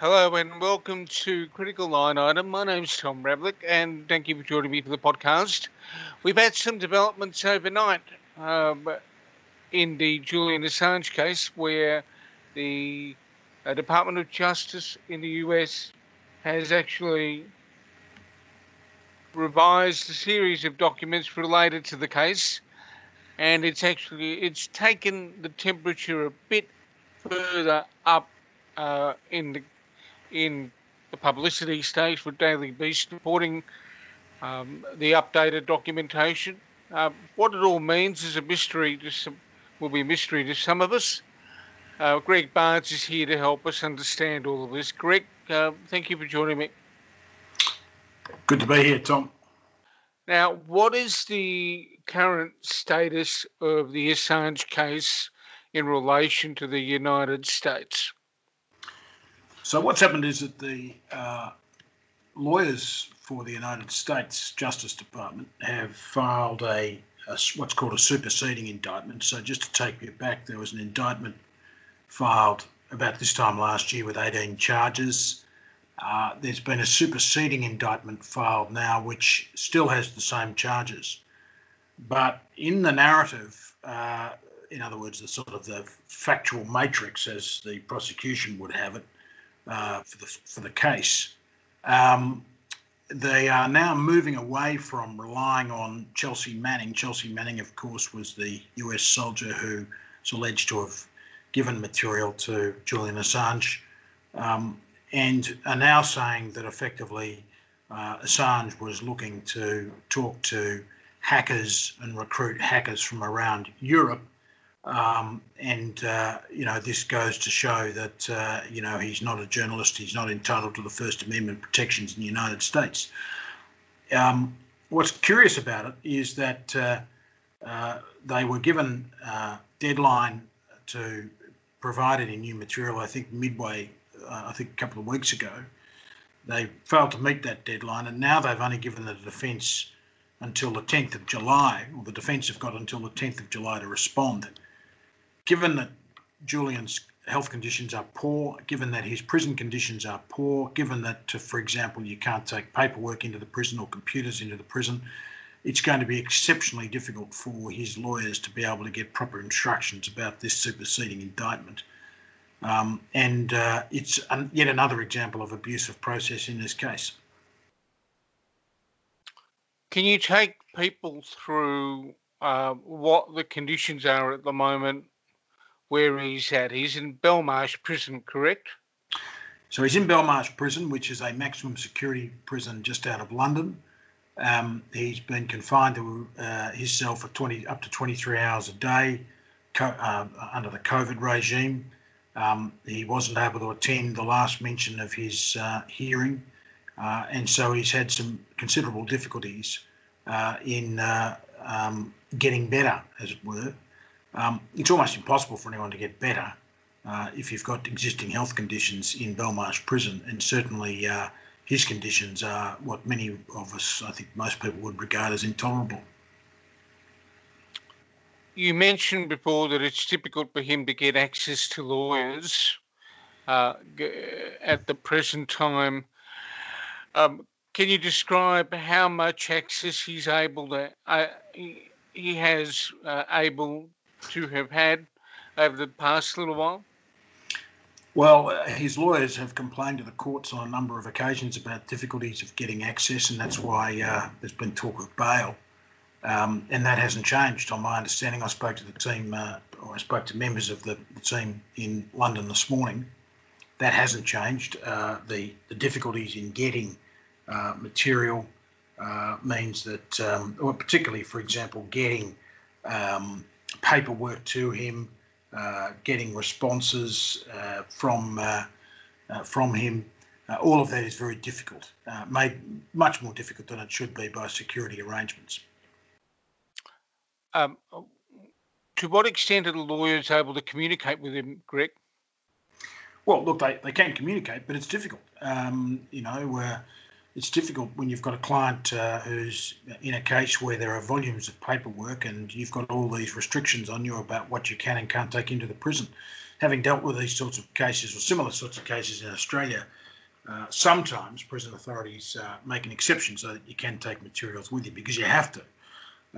Hello and welcome to Critical Line Item. My name's Tom Ravlic and thank you for joining me for the podcast. We've had some developments overnight um, in the Julian Assange case where the uh, Department of Justice in the US has actually revised a series of documents related to the case and it's actually it's taken the temperature a bit further up uh, in the in the publicity stage with Daily Beast reporting um, the updated documentation. Uh, what it all means is a mystery to some, will be a mystery to some of us. Uh, Greg Barns is here to help us understand all of this. Greg, uh, thank you for joining me. Good to be here, Tom. Now, what is the current status of the Assange case in relation to the United States? So what's happened is that the uh, lawyers for the United States Justice Department have filed a, a, what's called a superseding indictment. So just to take you back, there was an indictment filed about this time last year with 18 charges. Uh, there's been a superseding indictment filed now, which still has the same charges. But in the narrative, uh, in other words, the sort of the factual matrix, as the prosecution would have it, uh, for the for the case. Um, they are now moving away from relying on Chelsea Manning. Chelsea Manning, of course, was the US soldier who is alleged to have given material to Julian Assange, um, and are now saying that effectively uh, Assange was looking to talk to hackers and recruit hackers from around Europe um, and, uh, you know, this goes to show that, uh, you know, he's not a journalist. He's not entitled to the First Amendment protections in the United States. Um, what's curious about it is that uh, uh they were given a uh, deadline to provide any new material, I think, midway, uh, I think a couple of weeks ago. They failed to meet that deadline, and now they've only given the defence until the 10th of July, or the defence have got until the 10th of July to respond given that Julian's health conditions are poor, given that his prison conditions are poor, given that, for example, you can't take paperwork into the prison or computers into the prison, it's going to be exceptionally difficult for his lawyers to be able to get proper instructions about this superseding indictment. Um, and uh, it's an, yet another example of abuse of process in this case. Can you take people through uh, what the conditions are at the moment where he's at. He's in Belmarsh Prison, correct? So he's in Belmarsh Prison, which is a maximum security prison just out of London. Um, he's been confined to uh, his cell for 20 up to 23 hours a day co- uh, under the COVID regime. Um, he wasn't able to attend the last mention of his uh, hearing, uh, and so he's had some considerable difficulties uh, in uh, um, getting better, as it were. Um, it's almost impossible for anyone to get better uh, if you've got existing health conditions in Belmarsh Prison, and certainly uh, his conditions are what many of us, I think most people would regard as intolerable. You mentioned before that it's difficult for him to get access to lawyers uh, at the present time. Um, can you describe how much access he's able to? Uh, he, he has uh, able to have had over the past little while? Well, uh, his lawyers have complained to the courts on a number of occasions about difficulties of getting access, and that's why uh, there's been talk of bail. Um, and that hasn't changed, on my understanding. I spoke to the team, uh, I spoke to members of the, the, team in London this morning. That hasn't changed. Uh, the, the difficulties in getting uh, material uh, means that, um, particularly, for example, getting um, paperwork to him, uh, getting responses uh, from uh, uh from him. Uh, all of that is very difficult, uh, made much more difficult than it should be by security arrangements. Um, to what extent are the lawyers able to communicate with him, Greg? Well, look, they, they can communicate, but it's difficult. Um, you know, it's difficult when you've got a client uh, who's in a case where there are volumes of paperwork and you've got all these restrictions on you about what you can and can't take into the prison. having dealt with these sorts of cases or similar sorts of cases in Australia, uh, sometimes prison authorities uh, make an exception so that you can take materials with you because you have to.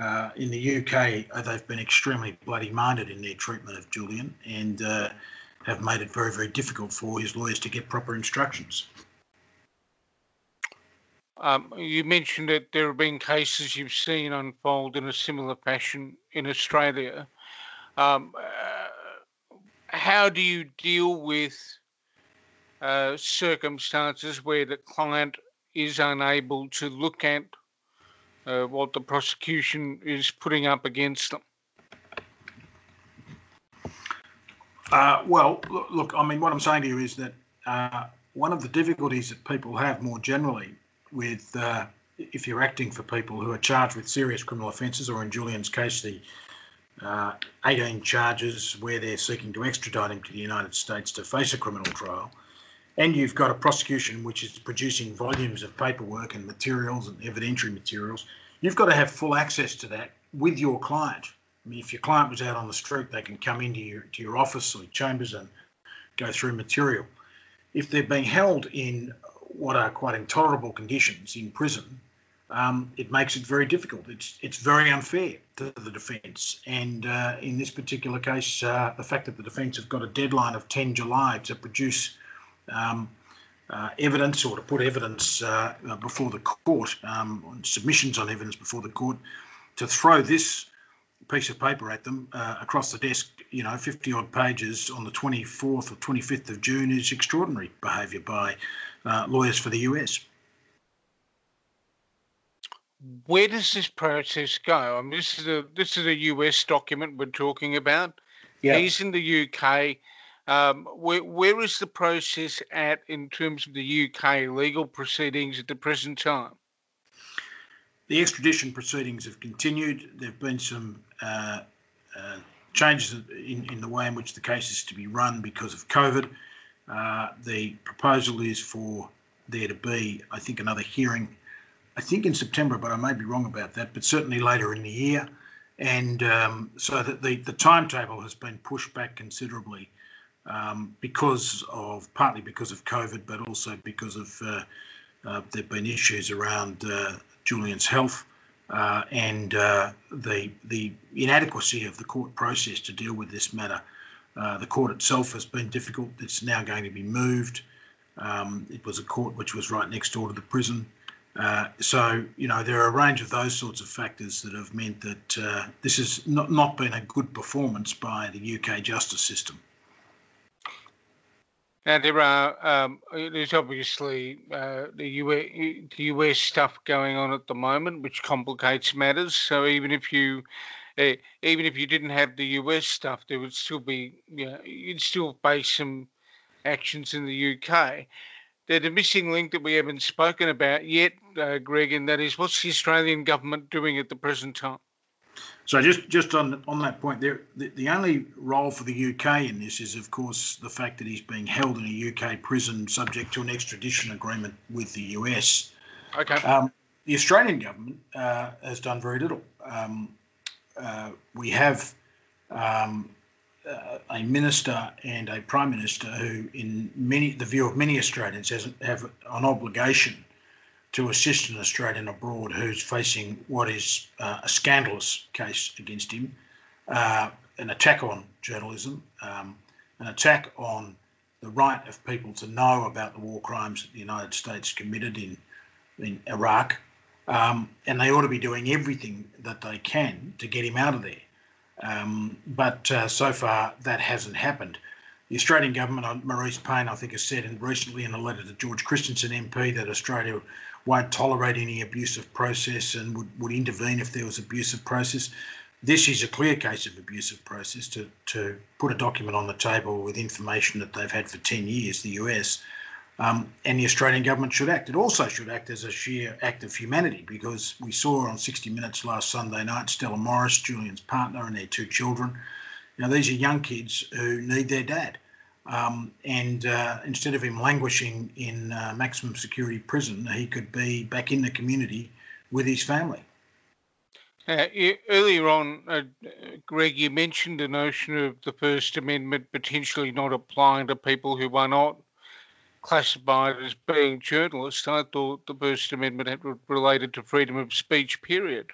Uh, in the UK, uh, they've been extremely bloody minded in their treatment of Julian and uh, have made it very, very difficult for his lawyers to get proper instructions. Um, you mentioned that there have been cases you've seen unfold in a similar fashion in Australia. Um, uh, how do you deal with uh, circumstances where the client is unable to look at uh, what the prosecution is putting up against them? Uh, well, look, I mean, what I'm saying to you is that uh, one of the difficulties that people have more generally with uh, if you're acting for people who are charged with serious criminal offences, or in Julian's case, the uh, 18 charges where they're seeking to extradite him to the United States to face a criminal trial, and you've got a prosecution which is producing volumes of paperwork and materials and evidentiary materials, you've got to have full access to that with your client. I mean, if your client was out on the street, they can come into your to your office or chambers and go through material. If they're being held in what are quite intolerable conditions in prison, um, it makes it very difficult. It's it's very unfair to the defence, and uh, in this particular case, uh, the fact that the defence have got a deadline of 10 July to produce um, uh, evidence or to put evidence uh, before the court, um, submissions on evidence before the court, to throw this piece of paper at them uh, across the desk, you know, 50 odd pages on the 24th or 25th of June is extraordinary behaviour by uh, lawyers for the US. Where does this process go? I mean, this is a this is a US document we're talking about. Yeah. He's in the UK. Um, where, where is the process at in terms of the UK legal proceedings at the present time? The extradition proceedings have continued. There have been some uh, uh, changes in, in the way in which the case is to be run because of COVID. Uh, the proposal is for there to be, I think, another hearing, I think in September, but I may be wrong about that, but certainly later in the year. And um, so that the, the timetable has been pushed back considerably um, because of, partly because of COVID, but also because of uh, uh, there have been issues around uh, Julian's health. Uh, and the the inadequacy of the court process to deal with this matter uh, the court itself has been difficult. It's now going to be moved. Um, it was a court which was right next door to the prison. Uh, so, you know, there are a range of those sorts of factors that have meant that uh, this has not, not been a good performance by the UK justice system. Now there are um, there's obviously uh, the US, the US stuff going on at the moment, which complicates matters. So even if you uh, even if you didn't have the US stuff, there would still be, you know, you'd still face some actions in the UK. There's a missing link that we haven't spoken about yet, uh, Greg, and that is what's the Australian government doing at the present time? So just just on on that point, there the, the only role for the UK in this is, of course, the fact that he's being held in a UK prison subject to an extradition agreement with the US. Okay. Um, the Australian government uh, has done very little. Um, we have um, uh, a minister and a prime minister who, in many the view of many Australians, has, have an obligation to assist an Australian abroad who's facing what is uh, a scandalous case against him, uh, an attack on journalism, um, an attack on the right of people to know about the war crimes that the United States committed in in Iraq um, and they ought to be doing everything that they can to get him out of there. Um, but uh, so far, that hasn't happened. The Australian government, Marise Payne, I think, has said in, recently in a letter to George Christensen MP that Australia won't tolerate any abusive process and would, would intervene if there was abusive process. This is a clear case of abusive process to, to put a document on the table with information that they've had for 10 years, the US, um, and the Australian government should act. It also should act as a sheer act of humanity because we saw on 60 Minutes last Sunday night Stella Moris, Julian's partner, and their two children. Know, these are young kids who need their dad. Um, and uh, instead of him languishing in uh, maximum security prison, he could be back in the community with his family. Uh, earlier on, uh, Greg, you mentioned the notion of the First Amendment potentially not applying to people who are not classified as being journalists. I thought the First Amendment had related to freedom of speech, period.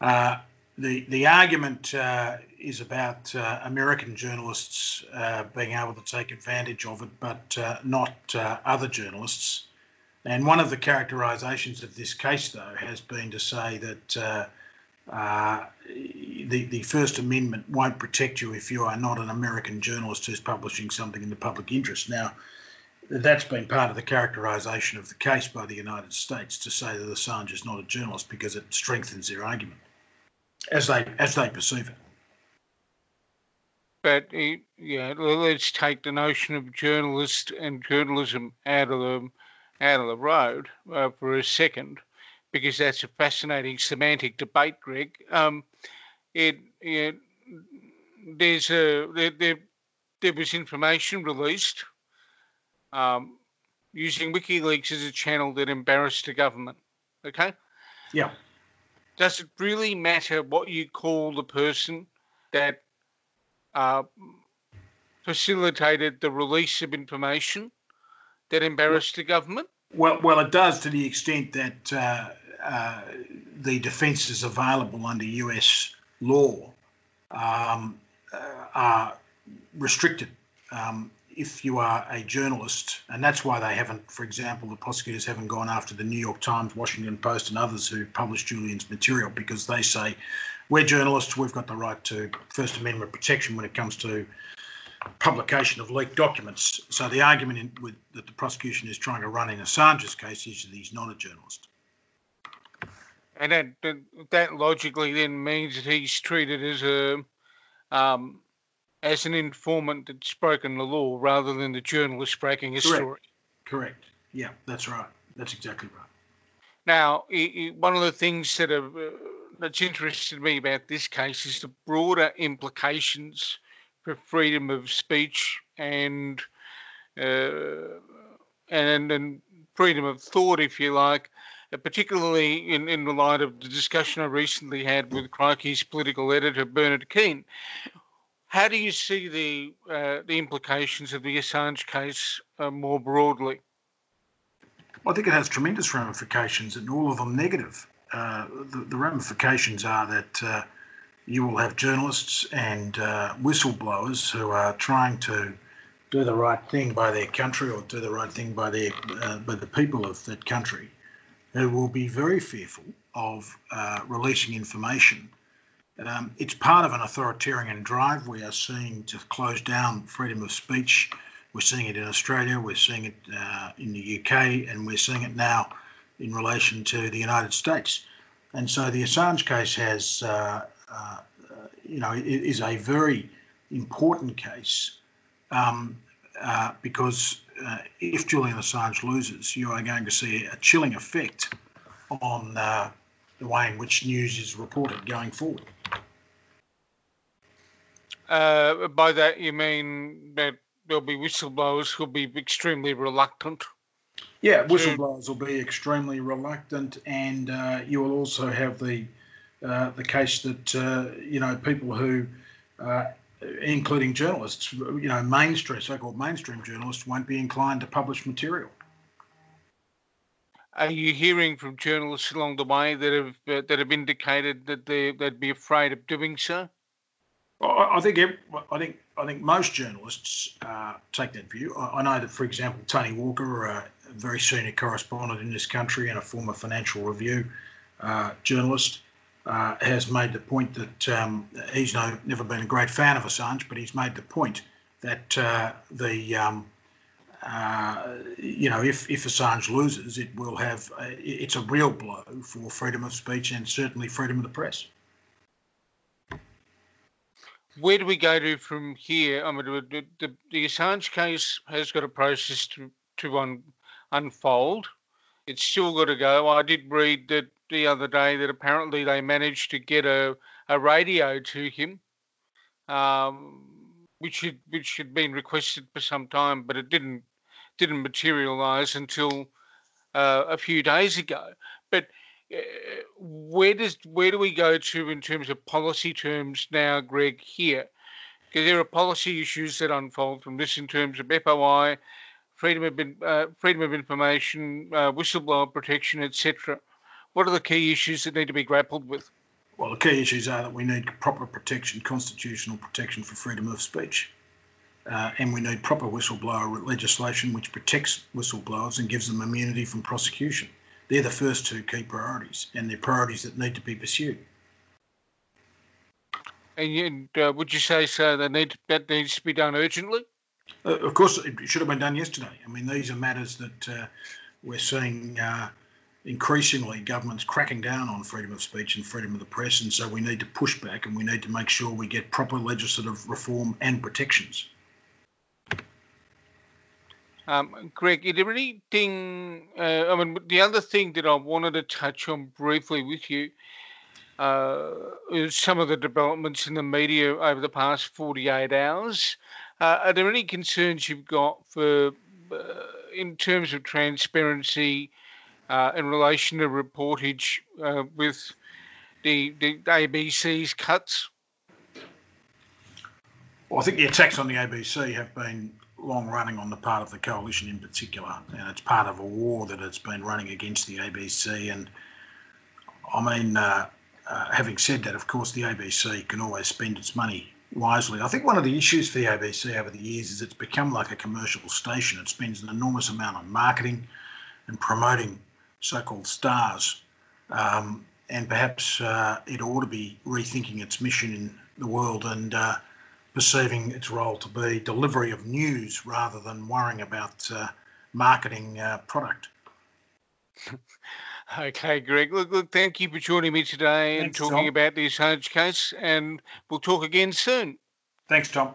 Uh, the, the argument uh, is about uh, American journalists uh, being able to take advantage of it, but uh, not other journalists. And one of the characterisations of this case, though, has been to say that uh, the, the First Amendment won't protect you if you are not an American journalist who's publishing something in the public interest. Now, that's been part of the characterisation of the case by the United States to say that Assange is not a journalist because it strengthens their argument as they as they perceive it. But yeah, let's take the notion of journalist and journalism out of the out of the road uh, for a second because that's a fascinating semantic debate, Greg. Um, it, it, there's a there, there, there was information released um, using WikiLeaks as a channel that embarrassed the government. Okay. Yeah. Does it really matter what you call the person that uh, facilitated the release of information that embarrassed the government? Well, well, it does to the extent that uh, uh, the defences available under US law um, uh, are restricted. Um, if you are a journalist, and that's why they haven't, for example, the prosecutors haven't gone after the New York Times, Washington Post, and others who published Julian's material because they say we're journalists, we've got the right to First Amendment protection when it comes to publication of leaked documents. So the argument in, with, that the prosecution is trying to run in Assange's case is that he's not a journalist. And that, that, logically then means that he's treated as a um, as an informant that's broken the law rather than the journalist breaking a Correct. story. Correct. Yeah, that's right. That's exactly right. Now, one of the things that have, uh, that's interested me about this case is the broader implications for freedom of speech and uh, and and freedom of thought, if you like, uh, particularly in, in the light of the discussion I recently had with Crikey's political editor, Bernard Keane. How do you see the uh, the implications of the Assange case uh, more broadly? I think it has tremendous ramifications, and all of them negative. Uh, the, the, ramifications are that uh, you will have journalists and uh, whistleblowers who are trying to do the right thing by their country or do the right thing by their uh, by the people of that country who will be very fearful of releasing information. Um, it's part of an authoritarian drive we are seeing to close down freedom of speech. We're seeing it in Australia, we're seeing it uh, in the UK, and we're seeing it now in relation to the United States. And so the Assange case has, uh, uh you know, is a very important case um, uh, because uh, if Julian Assange loses, you are going to see a chilling effect on uh, the way in which news is reported going forward. Uh, by that, you mean that there'll be whistleblowers who'll be extremely reluctant? Yeah, whistleblowers will be extremely reluctant, and uh, you will also have the uh, the case that you know people who including journalists, you know, mainstream, so-called mainstream journalists won't be inclined to publish material. Are you hearing from journalists along the way that have uh, that have indicated that they they'd be afraid of doing so? I think I think I think most journalists uh, take that view. I, I, know that, for example, Tony Walker, a very senior correspondent in this country and a former Financial Review uh, journalist, uh, has made the point that um, he's no, never been a great fan of Assange, but he's made the point that uh, the um, uh, you know if if Assange loses, it will have a, it's a real blow for freedom of speech and certainly freedom of the press. Where do we go to from here? I mean, the, the, the Assange case has got a process to to un, unfold. It's still got to go. I did read that the other day that apparently they managed to get a, a radio to him, um, which had which had been requested for some time, but it didn't didn't materialise until uh, a few days ago. But where does where do we go to in terms of policy terms now, Greg? Here, because there are policy issues that unfold from this in terms of FOI, freedom of uh, freedom of information, uh, whistleblower protection, etc. What are the key issues that need to be grappled with? Well, the key issues are that we need proper protection, constitutional protection for freedom of speech. Uh, and we need proper whistleblower legislation which protects whistleblowers and gives them immunity from prosecution. They're the first two key priorities, and they're priorities that need to be pursued. And uh, would you say so? That need that needs to be done urgently. Uh, of course, it should have been done yesterday. I mean, these are matters that uh, we're seeing uh, increasingly governments cracking down on freedom of speech and freedom of the press, and so we need to push back and we need to make sure we get proper legislative reform and protections. Um, Greg, there anything? Uh, I mean, the other thing that I wanted to touch on briefly with you uh, is some of the developments in the media over the past 48 hours. Uh, are there any concerns you've got for, uh, in terms of transparency, uh, in relation to reportage uh, with the, the ABC's cuts? Well, I think the attacks on the ABC have been long running on the part of the coalition in particular, and it's part of a war that it's been running against the ABC. And I mean, uh, uh, having said that, of course, the ABC can always spend its money wisely. I think one of the issues for the ABC over the years is it's become like a commercial station. It spends an enormous amount on marketing and promoting so-called stars, um, and perhaps uh, it ought to be rethinking its mission in the world and uh, perceiving its role to be delivery of news rather than worrying about uh, marketing uh, product. okay, Greg. Look, look, thank you for joining me today Thanks, and talking Tom. about this Assange case, and we'll talk again soon. Thanks, Tom.